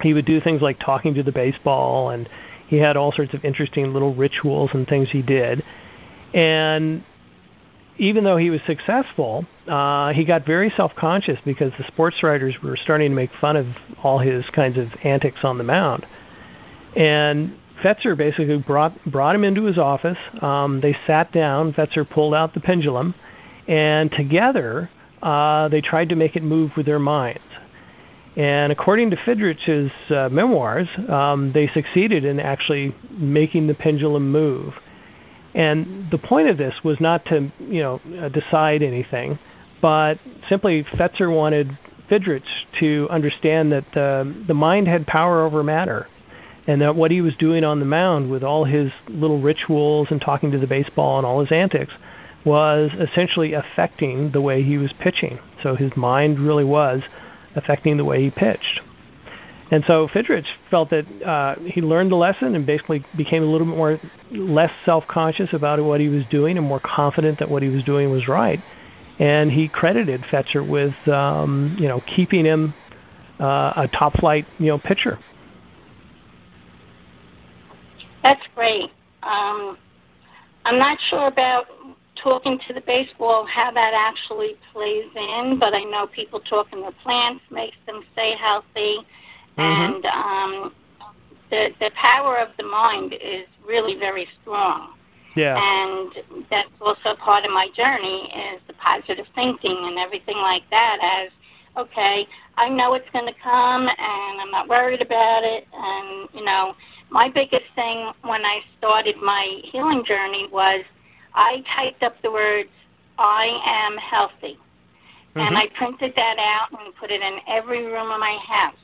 he would do things like talking to the baseball, and he had all sorts of interesting little rituals and things he did. And even though he was successful, uh, he got very self-conscious because the sports writers were starting to make fun of all his kinds of antics on the mound. And Fetzer basically brought brought him into his office. Um, they sat down. Fetzer pulled out the pendulum, and together uh, they tried to make it move with their minds. And according to Fidrych's uh, memoirs, um, they succeeded in actually making the pendulum move. And the point of this was not to, you know, uh, decide anything, but simply Fetzer wanted Fidrych to understand that the, the mind had power over matter, and that what he was doing on the mound with all his little rituals and talking to the baseball and all his antics was essentially affecting the way he was pitching. So his mind really was affecting the way he pitched. And so Fidrych felt that uh, he learned the lesson and basically became a little bit more less self-conscious about what he was doing and more confident that what he was doing was right. And he credited Fetzer with um, you know keeping him uh, a top flight you know pitcher. That's great. Um, I'm not sure about talking to the baseball how that actually plays in, but I know people talking to plants makes them stay healthy, mm-hmm. and um, the the power of the mind is really very strong. Yeah. And that's also part of my journey is the positive thinking and everything like that. As okay, I know it's going to come, and I'm not worried about it. And you know, my biggest thing when I started my healing journey was I typed up the words "I am healthy," mm-hmm. and I printed that out and put it in every room of my house.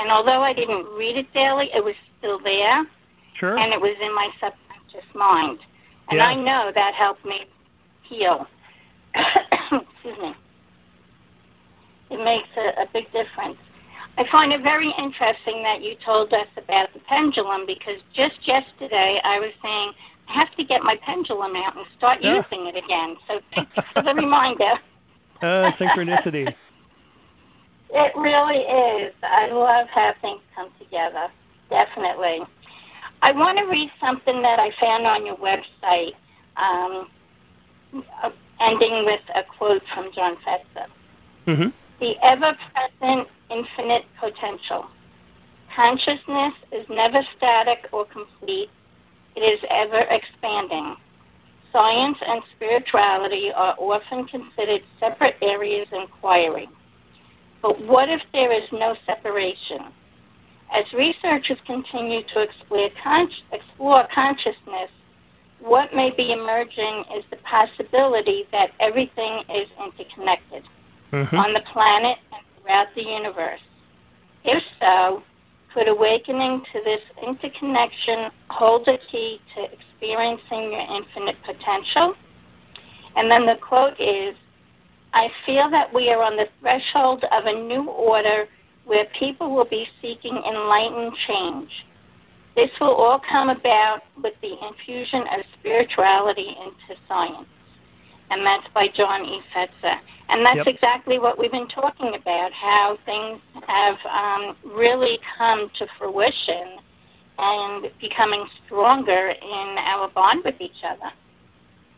And although I didn't read it daily, it was still there. Sure. And it was in my subconscious mind. And yeah. I know that helped me heal. Excuse me. It makes a, a big difference. I find it very interesting that you told us about the pendulum because just yesterday I was saying I have to get my pendulum out and start yeah. using it again. So thanks for the reminder. Uh, synchronicity. It really is. I love how things come together. Definitely. I want to read something that I found on your website, um, uh, ending with a quote from John Fetzer. Mm-hmm. The ever present infinite potential. Consciousness is never static or complete, it is ever expanding. Science and spirituality are often considered separate areas of inquiry. But what if there is no separation? As researchers continue to explore, explore consciousness, what may be emerging is the possibility that everything is interconnected mm-hmm. on the planet and throughout the universe. If so, could awakening to this interconnection hold a key to experiencing your infinite potential? And then the quote is I feel that we are on the threshold of a new order where people will be seeking enlightened change. This will all come about with the infusion of spirituality into science and that's by John E. Fetzer. And that's yep. exactly what we've been talking about, how things have um, really come to fruition and becoming stronger in our bond with each other.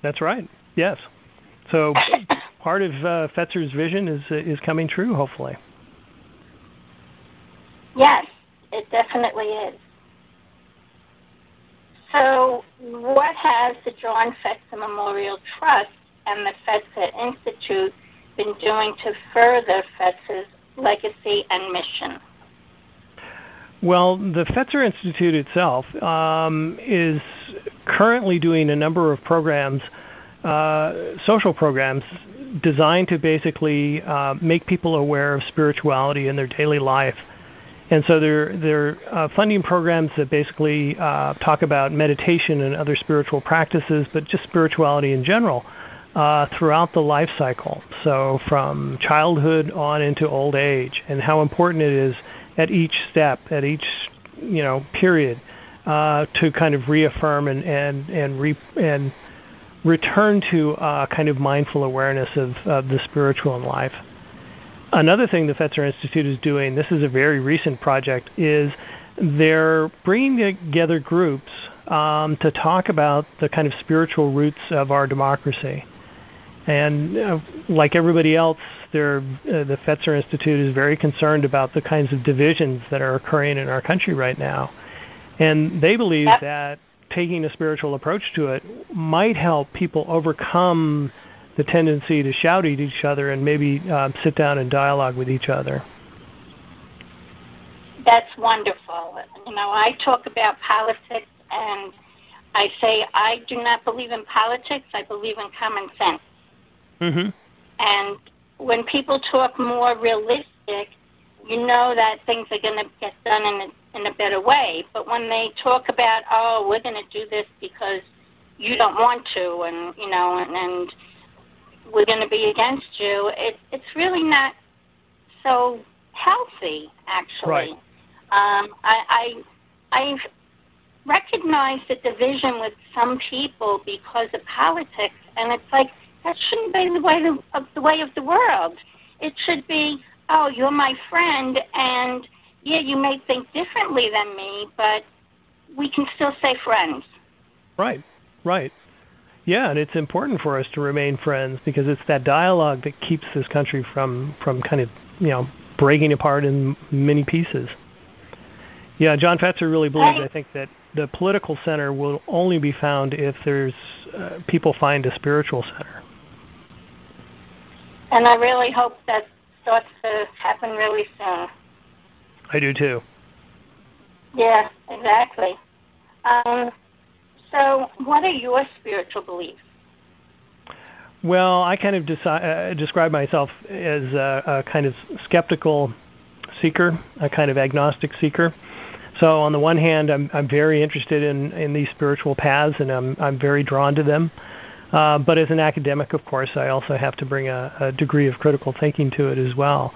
That's right. Yes. So part of uh, Fetzer's vision is is coming true, hopefully. Yes, it definitely is. So, what has the John Fetzer Memorial Trust and the Fetzer Institute been doing to further Fetzer's legacy and mission? Well, the Fetzer Institute itself um, is currently doing a number of programs, social programs, designed to basically uh, make people aware of spirituality in their daily life. And so they're, they're uh, funding programs that basically uh, talk about meditation and other spiritual practices, but just spirituality in general uh, throughout the life cycle. So from childhood on into old age, and how important it is at each step, at each you know period, uh, to kind of reaffirm and and and re- and return to uh, kind of mindful awareness of, of the spiritual in life. Another thing the Fetzer Institute is doing, this is a very recent project, is they're bringing together groups um, to talk about the kind of spiritual roots of our democracy And uh, like everybody else, uh, the Fetzer Institute is very concerned about the kinds of divisions that are occurring in our country right now. And they believe that taking a spiritual approach to it might help people overcome the tendency to shout at each other and maybe um, sit down and dialogue with each other. That's wonderful. You know, I talk about politics and I say I do not believe in politics. I believe in common sense. Mm-hmm. And when people talk more realistic, you know that things are going to get done in a, in a better way. But when they talk about, oh, we're going to do this because you don't want to, and you know, and, and we're going to be against you, it, it's really not so healthy, actually. Right. Um, I, I I've recognized the division with some people because of politics, and it's like that shouldn't be the way of the way of the world. It should be, oh, you're my friend, and yeah, you may think differently than me, but we can still stay friends. Right, right. Yeah, and it's important for us to remain friends because it's that dialogue that keeps this country from from kind of you know breaking apart in many pieces. Yeah, John Fetzer really believes. I think that the political center will only be found if there's uh, people find a spiritual center. And I really hope that starts to happen really soon. I do too. Yeah, exactly. Um, so, what are your spiritual beliefs? Well, I kind of deci- uh, describe myself as a, a kind of skeptical seeker, a kind of agnostic seeker. So on the one hand, I'm I'm very interested in in these spiritual paths, and I'm I'm very drawn to them. Uh, but as an academic, of course, I also have to bring a, a degree of critical thinking to it as well.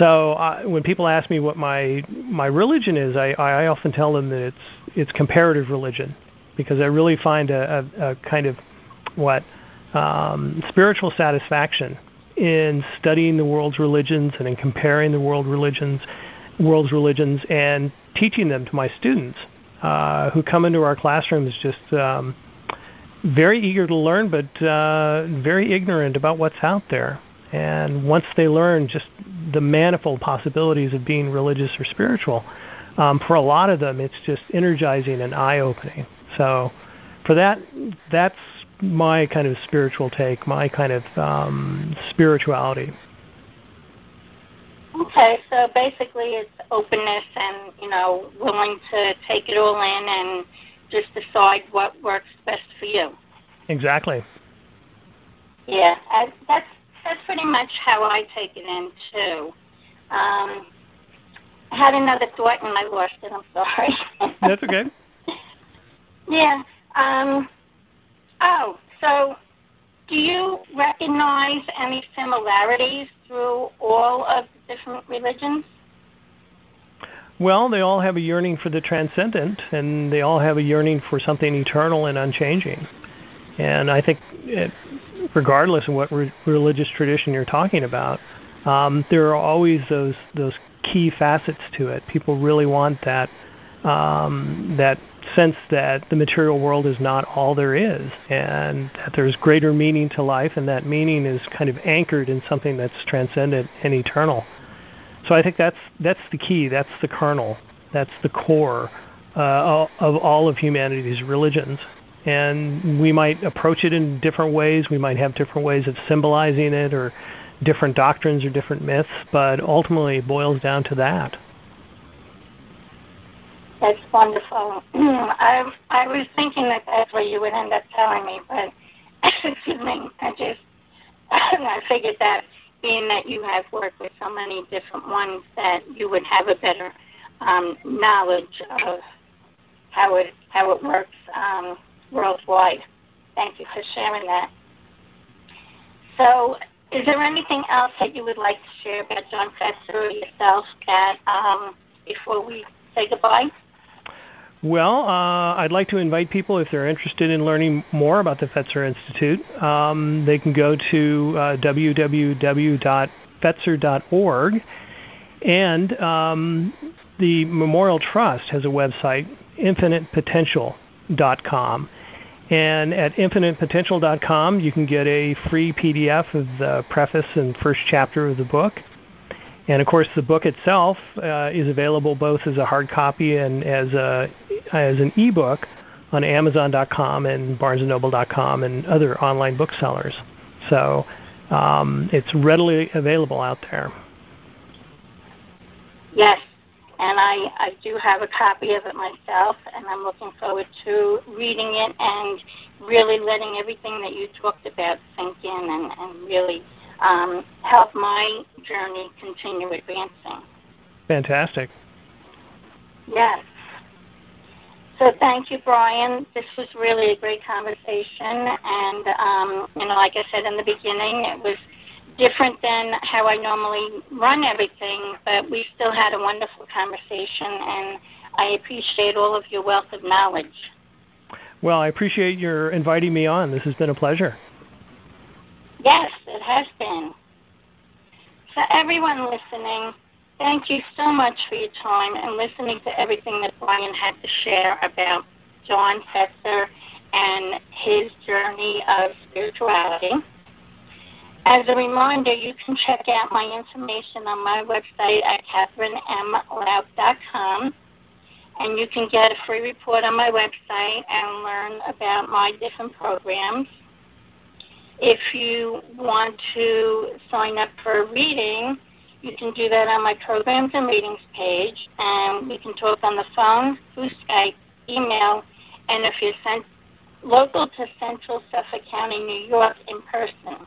So uh, when people ask me what my my religion is, I, I often tell them that it's it's comparative religion, because I really find a, a, a kind of what um, spiritual satisfaction in studying the world's religions and in comparing the world religions, world's religions, and teaching them to my students uh, who come into our classrooms just um, very eager to learn, but uh, very ignorant about what's out there. And once they learn just the manifold possibilities of being religious or spiritual, um, for a lot of them, it's just energizing and eye-opening. So, for that, that's my kind of spiritual take, my kind of um, spirituality. Okay, so basically it's openness and, you know, willing to take it all in and just decide what works best for you. Exactly. Yeah, I, that's that's pretty much how I take it in too. Um, I had another thought and I lost it. I'm sorry. that's okay. yeah. Um, oh, so do you recognize any similarities through all of the different religions? Well, they all have a yearning for the transcendent, and they all have a yearning for something eternal and unchanging. And I think, it, regardless of what re- religious tradition you're talking about, um, there are always those those key facets to it. People really want that um, that sense that the material world is not all there is, and that there's greater meaning to life, and that meaning is kind of anchored in something that's transcendent and eternal. So I think that's that's the key. That's the kernel. That's the core uh, of all of humanity's religions. And we might approach it in different ways. We might have different ways of symbolizing it, or different doctrines or different myths. But ultimately, it boils down to that. That's wonderful. I I was thinking that that's what you would end up telling me, but excuse me, I just I figured that being that you have worked with so many different ones, that you would have a better um, knowledge of how it how it works um, worldwide. Thank you for sharing that. So, is there anything else that you would like to share about John Fetzer or yourself, Kat, um, before we say goodbye? Well, uh, I'd like to invite people, if they're interested in learning more about the Fetzer Institute, um, they can go to uh, www.fetzer.org. And um, the Memorial Trust has a website, infinitepotential.com. And at infinitepotential.com, you can get a free PDF of the preface and first chapter of the book. And of course, the book itself uh, is available both as a hard copy and as a as an ebook on Amazon.com and BarnesandNoble.com and other online booksellers. So um, it's readily available out there. Yes, and I, I do have a copy of it myself, and I'm looking forward to reading it and really letting everything that you talked about sink in and, and really um, help my journey continue advancing. Fantastic. Yes. So thank you, Brian. This was really a great conversation, and um, you know, like I said in the beginning, it was different than how I normally run everything, but we still had a wonderful conversation, and I appreciate all of your wealth of knowledge. Well, I appreciate your inviting me on. This has been a pleasure. Yes, it has been. So, everyone listening, thank you so much for your time and listening to everything that Brian had to share about John Fetzer and his journey of spirituality. As a reminder, you can check out my information on my website at catherinemlaub.com, and you can get a free report on my website and learn about my different programs. If you want to sign up for a reading, you can do that on my programs and readings page, and we can talk on the phone, through Skype, email, and if you're sent local to Central Suffolk County, New York, in person.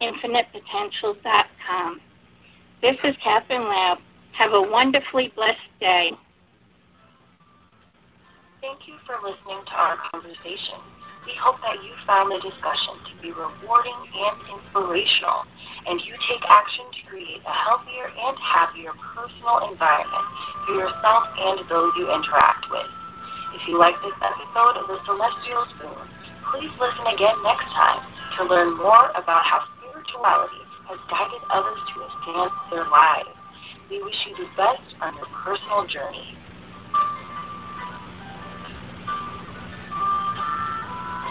infinitepotential.com. This is Catherine Laub. Have a wonderfully blessed day. Thank you for listening to our conversation. We hope that you found the discussion to be rewarding and inspirational, and you take action to create a healthier and happier personal environment for yourself and those you interact with. If you like this episode of The Celestial Spoon, please listen again next time to learn more about how spirituality has guided others to advance their lives. We wish you the best on your personal journey.